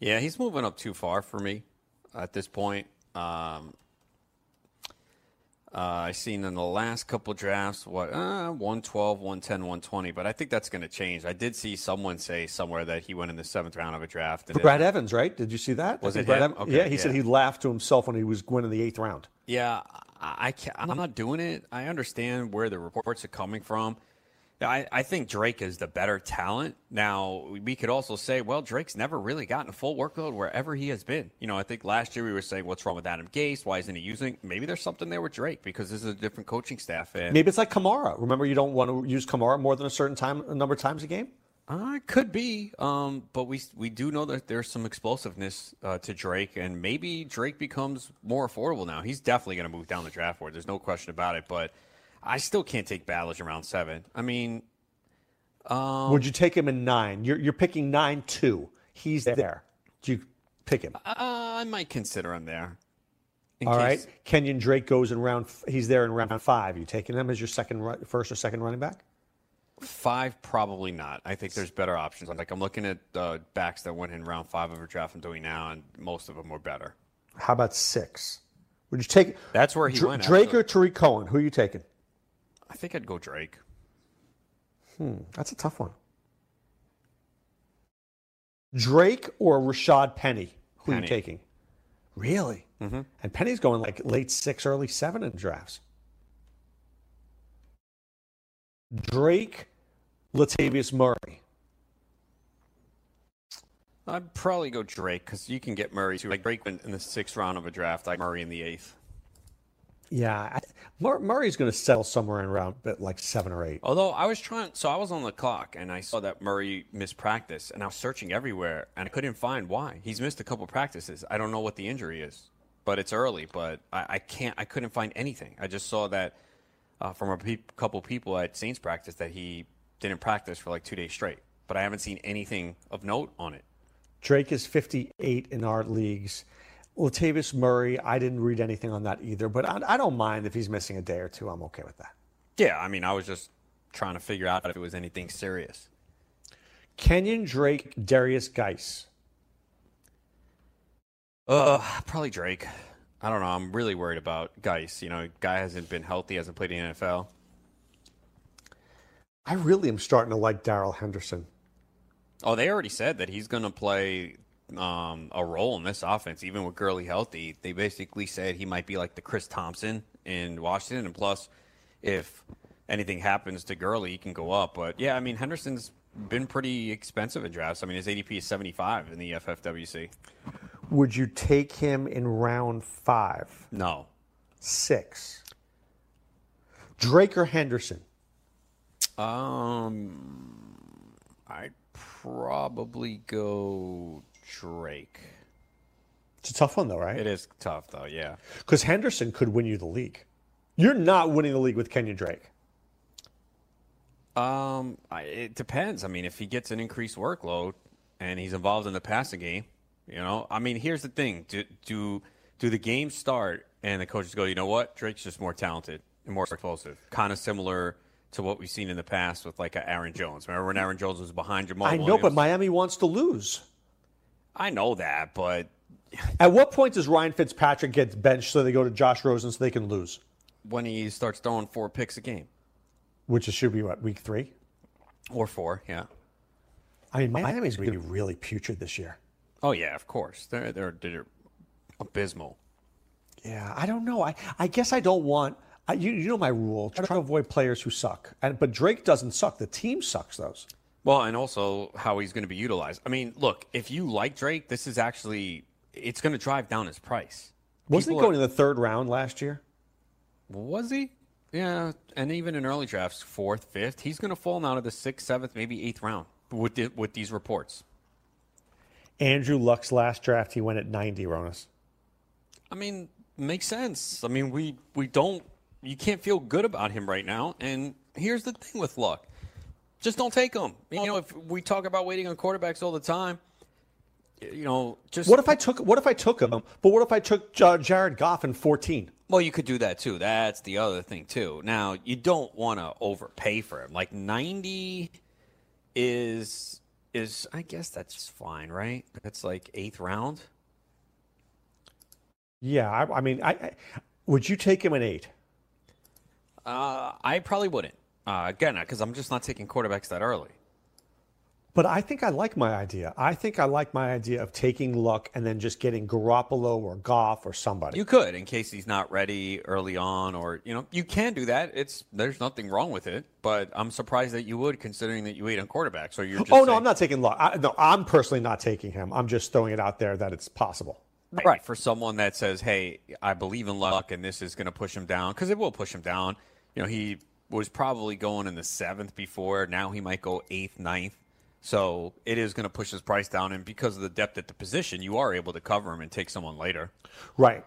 Yeah, he's moving up too far for me at this point. Um, uh, I seen in the last couple drafts what uh, 112, 110, 120, but I think that's going to change. I did see someone say somewhere that he went in the seventh round of a draft. and it- Brad Evans, right? Did you see that? Was it Brad? Evans- Okay, yeah, he said he laughed to himself when he was going in the eighth round. Yeah, I, I can't, I'm not doing it. I understand where the reports are coming from. I, I think Drake is the better talent. Now, we could also say, well, Drake's never really gotten a full workload wherever he has been. You know, I think last year we were saying, what's wrong with Adam Gase? Why isn't he using? Maybe there's something there with Drake because this is a different coaching staff. And Maybe it's like Kamara. Remember, you don't want to use Kamara more than a certain time, a number of times a game. Uh, it could be, um, but we we do know that there's some explosiveness uh, to Drake, and maybe Drake becomes more affordable now. He's definitely going to move down the draft board. There's no question about it. But I still can't take Ballage around seven. I mean, um, Would you take him in nine? You're, you're picking nine two. He's there. Do you pick him? uh, I might consider him there. In All right. case- Kenyon Drake goes in round. He's there in round five. You taking him as your second, first or second running back? Five, probably not. I think there's better options. Like I'm looking at uh, backs that went in round five of a draft I'm doing now, and most of them were better. How about six? Would you take? That's where he Dr- went, Drake actually. or Tarik Cohen? Who are you taking? I think I'd go Drake. Hmm, that's a tough one. Drake or Rashad Penny? Who are you taking? Really? Mm-hmm. And Penny's going like late six, early seven in drafts. Drake, Latavius Murray. I'd probably go Drake because you can get Murray too. Like Drake went in the sixth round of a draft, like Murray in the eighth. Yeah, I, Murray's going to settle somewhere in around but like seven or eight. Although I was trying, so I was on the clock and I saw that Murray missed practice, and I was searching everywhere and I couldn't find why. He's missed a couple practices. I don't know what the injury is, but it's early. But I, I can't, I couldn't find anything. I just saw that uh, from a pe- couple people at Saints practice that he didn't practice for like two days straight. But I haven't seen anything of note on it. Drake is 58 in our leagues. Latavius Murray, I didn't read anything on that either, but I, I don't mind if he's missing a day or two. I'm okay with that. Yeah, I mean, I was just trying to figure out if it was anything serious. Kenyon Drake, Derrius Guice. Uh, probably Drake. I don't know. I'm really worried about Guice. You know, guy hasn't been healthy, hasn't played in the NFL. I really am starting to like Darrell Henderson. Oh, they already said that he's going to play um, a role in this offense, even with Gurley healthy. They basically said he might be like the Chris Thompson in Washington, and plus, if anything happens to Gurley, he can go up. But yeah, I mean, Henderson's been pretty expensive in drafts. I mean, his ADP is 75 in the FFWC. Would you take him in round five, No, six? Drake or Henderson? Um, I'd probably go Drake. It's a tough one, though, right? It is tough, though. Yeah. Because Henderson could win you the league. You're not winning the league with Kenyon Drake. Um, I, it depends. I mean, if he gets an increased workload and he's involved in the passing game, you know. I mean, here's the thing: do do, do the games start and the coaches go, you know what, Drake's just more talented and more explosive, kind of similar to what we've seen in the past with like a Aaron Jones. Remember when Aaron Jones was behind Jamaal? I know, Williams? but Miami wants to lose. I know that, but At what point does Ryan Fitzpatrick get benched so they go to Josh Rosen so they can lose? when he starts throwing four picks a game. Which is, should be what week three. Or four, yeah. I mean, Miami's going to be really putrid this year. Oh yeah, of course. They're they're, they're abysmal. Yeah, I don't know. I, I guess I don't want. I, you, you know my rule. Try to avoid players who suck. And, but Drake doesn't suck. The team sucks those. Well, and also how he's going to be utilized. I mean, look, if you like Drake, this is actually it's going to drive down his price. Wasn't People he going are- in the third round last year? Was he? Yeah, and even in early drafts, fourth, fifth, he's going to fall now to the sixth, seventh, maybe eighth round with the, with these reports. Andrew Luck's last draft, he went at 90, Ronis. I mean, makes sense. I mean, we we don't you can't feel good about him right now. And here's the thing with Luck. Just don't take them. You know, if we talk about waiting on quarterbacks all the time, you know, just What if I took? What if I took him? But what if I took Jared Goff in 14? Well, you could do that too. That's the other thing too. Now, you don't want to overpay for him. Like 90 is is I guess that's fine, right? That's like 8th round. Yeah, I, I mean, I, I would you take him an eight? Uh, I probably wouldn't. Uh, again, because I'm just not taking quarterbacks that early. But I think I like my idea. I think I like my idea of taking Luck and then just getting Garoppolo or Goff or somebody. You could, in case he's not ready early on, or you know, you can do that. It's there's nothing wrong with it, but I'm surprised that you would, considering that you wait on quarterbacks. Or you're just oh no, I'm not taking Luck. I, no, I'm personally not taking him. I'm just throwing it out there that it's possible. Right. For someone that says, hey, I believe in luck and this is going to push him down, because it will push him down. You know, he was probably going in the seventh before. Now he might go eighth, ninth. So it is going to push his price down. And because of the depth at the position, you are able to cover him and take someone later. Right.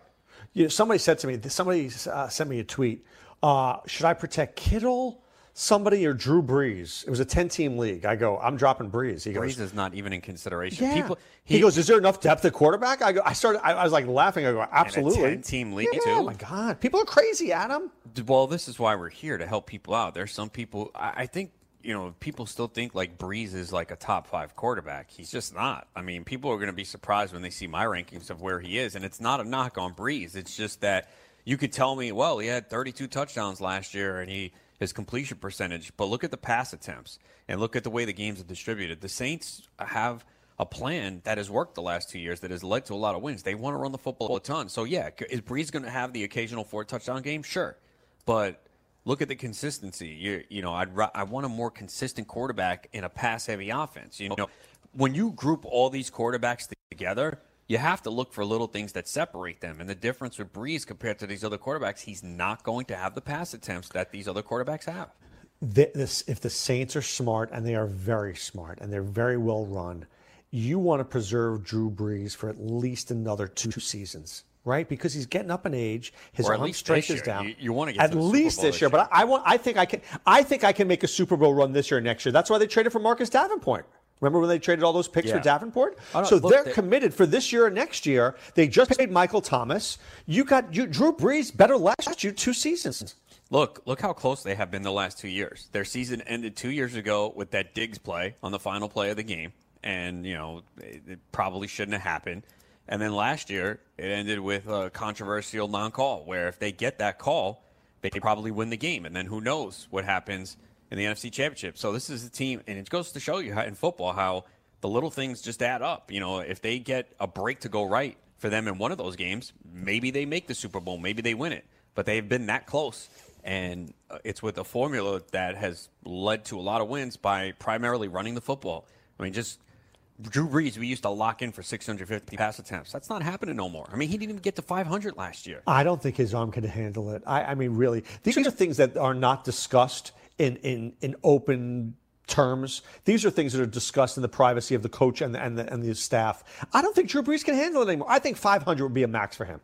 You know, somebody said to me, somebody uh, sent me a tweet. Uh, should I protect Kittle, somebody, or Drew Brees? It was a 10 team league. I go, I'm dropping Brees. He goes, Brees is not even in consideration. yeah. People, he, goes, is there enough depth at quarterback? I go, I started, I, I was like laughing. I go, absolutely. 10-team league, yeah, too? Oh my God. People are crazy, Adam. Well, this is why we're here to help people out. There's some people. I, I think you know people still think like Brees is like a top five quarterback. He's just not. I mean, people are going to be surprised when they see my rankings of where he is, and it's not a knock on Brees. It's just that you could tell me, well, he had 32 touchdowns last year, and he his completion percentage. But look at the pass attempts, and look at the way the games are distributed. The Saints have a plan that has worked the last two years that has led to a lot of wins. They want to run the football a ton. So yeah, is Brees going to have the occasional four touchdown game? Sure, but look at the consistency. You you know, I'd I want a more consistent quarterback in a pass heavy offense. You know, when you group all these quarterbacks together. You have to look for little things that separate them. And the difference with Brees compared to these other quarterbacks, he's not going to have the pass attempts that these other quarterbacks have. Th- this, if the Saints are smart, and they are very smart, and they're very well run, you want to preserve Drew Brees for at least another two seasons, right? Because he's getting up in age, his arm strength is down. You- you wanna get at to least this year, but I, I want. I think I can. I think I can make a Super Bowl run this year, or next year. That's why they traded for Marcus Davenport. Remember when they traded all those picks Yeah. for Davenport? So look, they're they- committed for this year and next year. They just paid Michael Thomas. You got you, Drew Brees better last you two seasons. Look, look how close they have been the last two years. Their season ended two years ago with that Diggs play on the final play of the game, and you know it, it probably shouldn't have happened. And then last year it ended with a controversial non-call, where if they get that call, they probably win the game. And then who knows what happens in the NFC Championship? So this is a team, and it goes to show you how, in football how the little things just add up. You know, if they get a break to go right for them in one of those games, maybe they make the Super Bowl, maybe they win it. But they've been that close, and uh, it's with a formula that has led to a lot of wins by primarily running the football. I mean, just Drew Brees, we used to lock in for 650 pass attempts. That's not happening no more. I mean, he didn't even get to 500 last year. I don't think his arm can handle it. I, I mean, really, these are things that are not discussed in in, in open terms. These are things that are discussed in the privacy of the coach and the, and the, and the staff. I don't think Drew Brees can handle it anymore. I think 500 would be a max for him.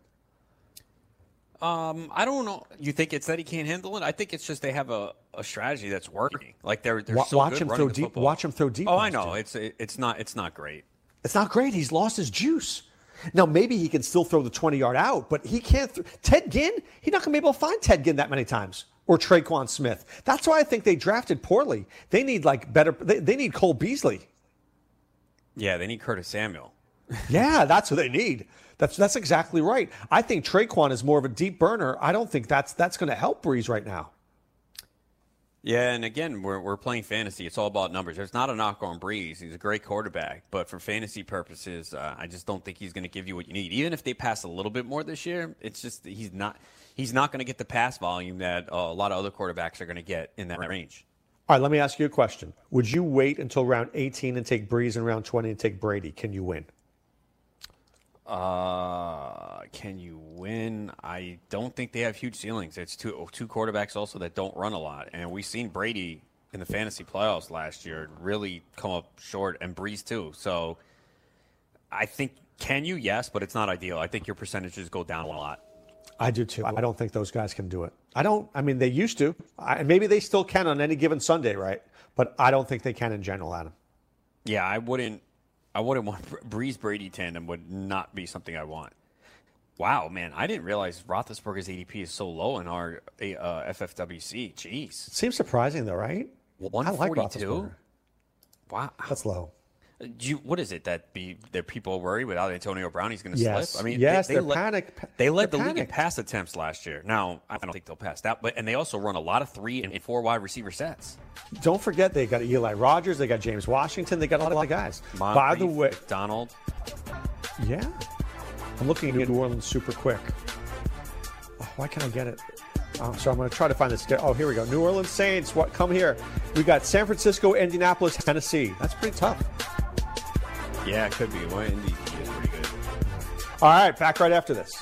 Um, I don't know. You think it's that he can't handle it? I think it's just they have a, a strategy that's working. Like they're they're Wa- so watch him throw deep- football. watch him throw deep Oh, I know. It's it, it's not it's not great. It's not great. He's lost his juice. Now maybe he can still throw the 20 yard out, but he can't. Th- Ted Ginn, he's not going to be able to find Ted Ginn that many times. Or Tre'Quan Smith. That's why I think they drafted poorly. They need like better. They, they need Cole Beasley. Yeah, they need Curtis Samuel. Yeah, that's what they need. That's that's exactly right. I think Tre'Quan is more of a deep burner. I don't think that's that's going to help Brees right now. Yeah, and again, we're, we're playing fantasy. It's all about numbers. There's not a knock on Brees. He's a great quarterback, but for fantasy purposes, uh, I just don't think he's going to give you what you need. Even if they pass a little bit more this year, it's just he's not he's not going to get the pass volume that uh, a lot of other quarterbacks are going to get in that range. All right, let me ask you a question. Would you wait until round 18 and take Brees and round 20 and take Brady? Can you win? Uh, can you win? I don't think they have huge ceilings. It's two two quarterbacks also that don't run a lot, and we've seen Brady in the fantasy playoffs last year really come up short, and Brees too. So, I think can you? Yes, but it's not ideal. I think your percentages go down a lot. I do too. I don't think those guys can do it. I don't. I mean, they used to. I, maybe they still can on any given Sunday, right? But I don't think they can in general, Adam. Yeah, I wouldn't. I wouldn't want Brees Brady tandem would not be something I want. Wow, man, I didn't realize Roethlisberger's ADP is so low in our uh, FFWC. Jeez, seems surprising though, right? One forty two. Wow, that's low. Do you, what is it that be that people worry without Antonio Brown he's going to yes. slip? I mean, yes, they, they led, panic. They led they're the league in pass attempts last year. Now I don't think they'll pass that, but and they also run a lot of three and four wide receiver sets. Don't forget they got Eli Rogers, they got James Washington, they got a lot of guys. By the way, Donald. Yeah, I'm looking at New Orleans super quick. Oh, why can't I get it? Oh, so I'm going to try to find this. Oh, here we go. New Orleans Saints. What? Come here. We got San Francisco, Indianapolis, Tennessee. That's pretty tough. Yeah, it could be. Well, Indy is pretty good. All right, back right after this.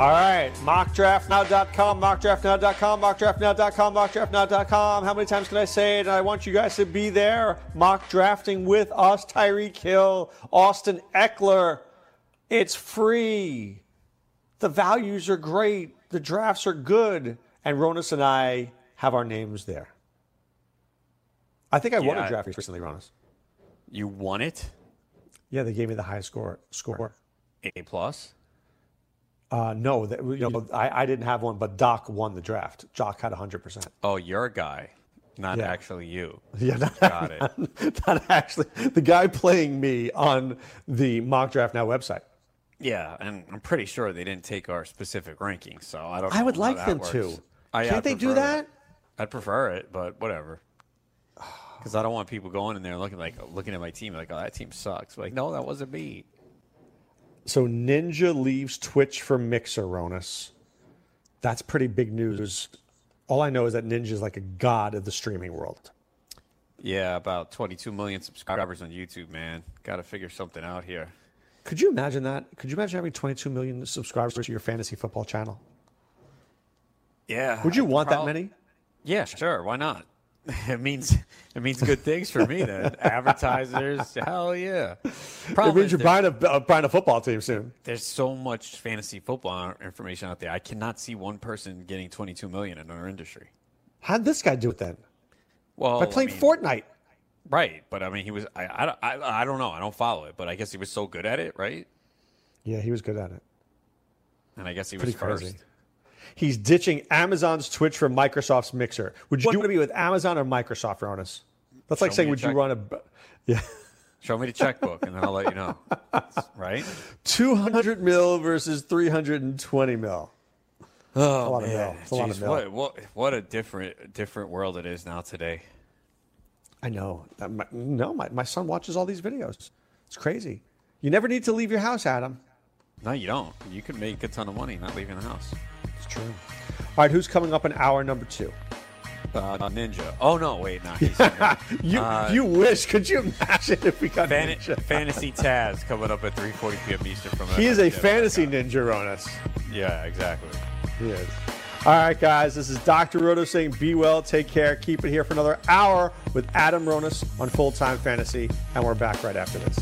All right, mockdraftnow.com, mockdraftnow.com, mockdraftnow.com, mockdraftnow.com. How many times can I say it? I want you guys to be there. Mock drafting with us, Tyreek Hill, Austin Ekeler. It's free. The values are great. The drafts are good. And Ronis and I have our names there. I think I won Yeah. a draft recently, Ronis. You won it. Yeah, they gave me the highest score. Score. A plus. Uh, no, that, you know, I, I didn't have one, but Doc won the draft. Jock had 100%. Oh, you're a guy, not Yeah. actually you. Yeah, not, Got it. Not, not actually the guy playing me on the mock draft now website. Yeah, and I'm pretty sure they didn't take our specific rankings, so I don't. I would how like that them works. to. I, Can't I'd they do that? it. I'd prefer it, but whatever. Because I don't want people going in there looking like looking at my team like, oh, that team sucks. Like, no, that wasn't me. So Ninja leaves Twitch for Mixer, Ronis. That's pretty big news. All I know is that Ninja is like a god of the streaming world. Yeah, about 22 million subscribers on YouTube, man. Got to figure something out here. Could you imagine that? Could you imagine having 22 million subscribers to your fantasy football channel? Yeah. Would you I want prob- that many? Yeah, sure. Why not? It means it means good things for me then. Advertisers, hell yeah. It Problem means is you're buying a, uh, buying a football team soon. there's so much fantasy football information out there. I cannot see one person getting 22 million in our industry. How'd this guy do it then? Well, By playing I mean, Fortnite. right? But I mean, he was. I, I, don't- I, I don't know. I don't follow it, but I guess he was so good at it, right? Yeah, he was good at it. And I guess he Pretty was first. crazy. He's ditching Amazon's Twitch for Microsoft's Mixer. Would you want to be with Amazon or Microsoft, Ronis? That's like saying, would you run a. Yeah. Show me the checkbook, and then I'll let you know. Right? 200 mil versus 320 mil. Oh a lot of mil. It's a lot of mil. What, what, what a different different world it is now today. I know. Uh, my- no, my, my son watches all these videos. It's crazy. You never need to leave your house, Adam. No, you don't. You can make a ton of money not leaving the house. True. All right, who's coming up in hour number two? Uh, Ninja. Oh no, wait, no. He's You Uh, you wish. Could you imagine if we got Fan- Ninja? Fantasy Taz coming up at 3:40 p.m. Eastern from. He is a fantasy ninja, Ronis. Yeah, exactly. He is. All right, guys, this is Dr. Roto saying be well, take care, keep it here for another hour with Adam Ronis on Full Time Fantasy, and we're back right after this.